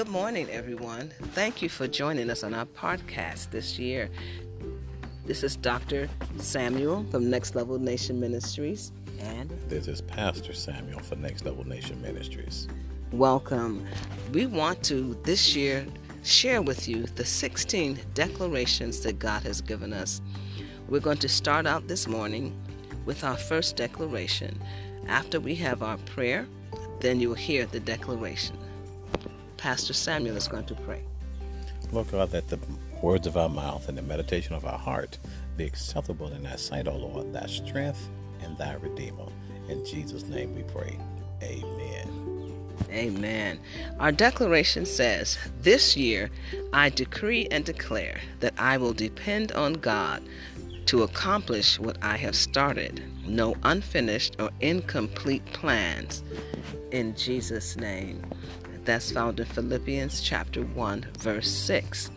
Good morning, everyone. Thank you for joining us on our podcast this year. This is Dr. Samuel from Next Level Nation Ministries. And this is Pastor Samuel for Next Level Nation Ministries. Welcome. We want to this year share with you the 16 declarations that God has given us. We're going to start out this morning with our first declaration. After we have our prayer, then you'll hear the declaration. Pastor Samuel is going to pray. Lord God, that the words of our mouth and the meditation of our heart be acceptable in thy sight, O Lord, thy strength and thy redeemer. In Jesus' name we pray. Amen. Amen. Our declaration says, This year I decree and declare that I will depend on God to accomplish what I have started. No unfinished or incomplete plans. In Jesus' name. That's found in Philippians chapter 1, verse 6.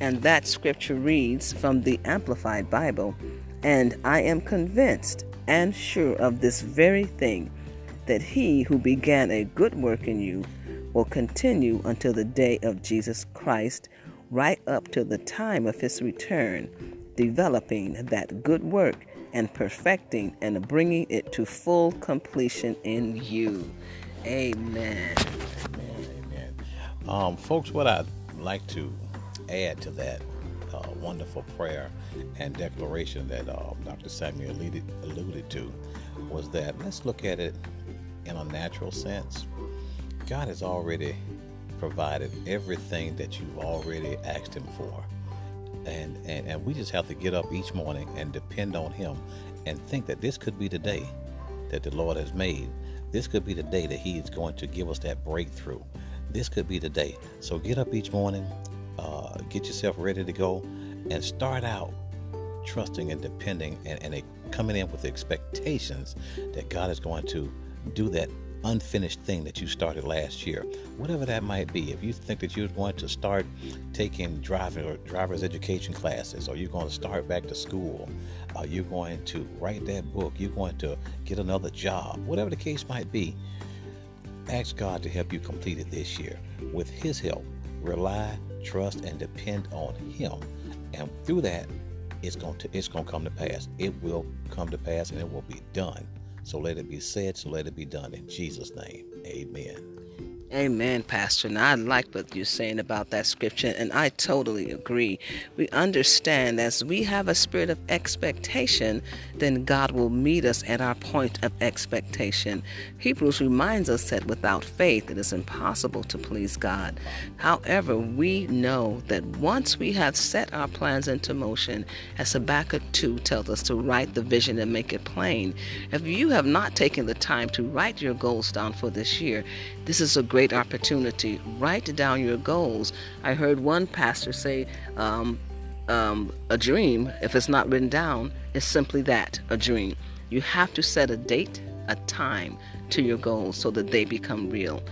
And that scripture reads from the Amplified Bible And I am convinced and sure of this very thing, that he who began a good work in you will continue until the day of Jesus Christ, right up to the time of his return, developing that good work and perfecting and bringing it to full completion in you. Amen. Um, folks, what I'd like to add to that uh, wonderful prayer and declaration that uh, Dr. Samuel alluded, alluded to was that let's look at it in a natural sense. God has already provided everything that you've already asked Him for. And, and, and we just have to get up each morning and depend on Him and think that this could be the day that the Lord has made. This could be the day that He is going to give us that breakthrough this could be the day. So get up each morning, uh, get yourself ready to go, and start out trusting and depending and, and coming in with the expectations that God is going to do that unfinished thing that you started last year, whatever that might be. If you think that you're going to start taking driving or driver's education classes, or you're going to start back to school, or you're going to write that book, you're going to get another job, whatever the case might be, Ask God to help you complete it this year. With His help, rely, trust, and depend on Him. And through that, it's going to it's going to come to pass. It will come to pass, and it will be done. So let it be said. So let it be done in Jesus' name. Amen. Amen, Pastor. And I like what you're saying about that scripture, and I totally agree. We understand as we have a spirit of expectation, then God will meet us at our point of expectation. Hebrews reminds us that without faith it is impossible to please God. However, we know that once we have set our plans into motion, as Habakkuk 2 tells us to write the vision and make it plain, if you have not taken the time to write your goals down for this year, this is a great opportunity. Write down your goals. I heard one pastor say, um, um, a dream, if it's not written down, is simply that a dream. You have to set a date, a time to your goals so that they become real.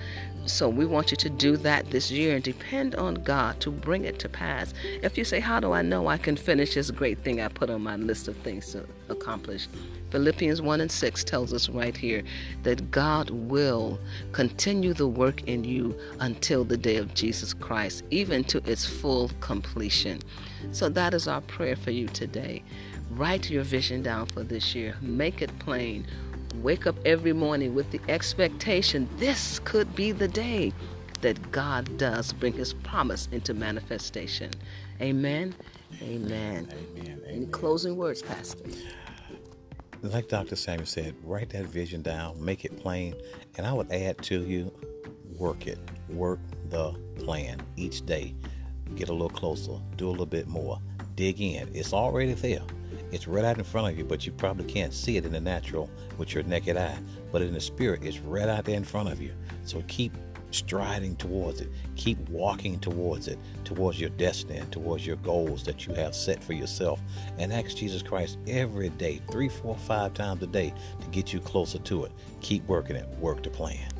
So we want you to do that this year and depend on God to bring it to pass. If you say, How do I know I can finish this great thing I put on my list of things to accomplish? Philippians 1 and 6 tells us right here that God will continue the work in you until the day of Jesus Christ, even to its full completion. So that is our prayer for you today. Write your vision down for this year, make it plain. Wake up every morning with the expectation this could be the day that God does bring his promise into manifestation. Amen. Amen. Amen. Any closing words, Pastor? like Dr. Samuel said, write that vision down, make it plain, and I would add to you, work it. Work the plan each day. Get a little closer, do a little bit more, dig in. It's already there. It's right out in front of you, but you probably can't see it in the natural with your naked eye. But in the spirit, it's right out there in front of you. So keep striding towards it. Keep walking towards it, towards your destiny towards your goals that you have set for yourself. And ask Jesus Christ every day, three, four, five times a day, to get you closer to it. Keep working it. Work the plan.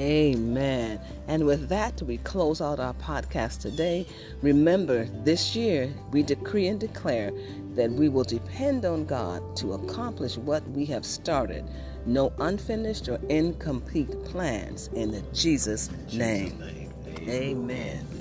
Amen. And with that, we close out our podcast today. Remember, this year we decree and declare that we will depend on God to accomplish what we have started no unfinished or incomplete plans in Jesus' name. Jesus name. Amen.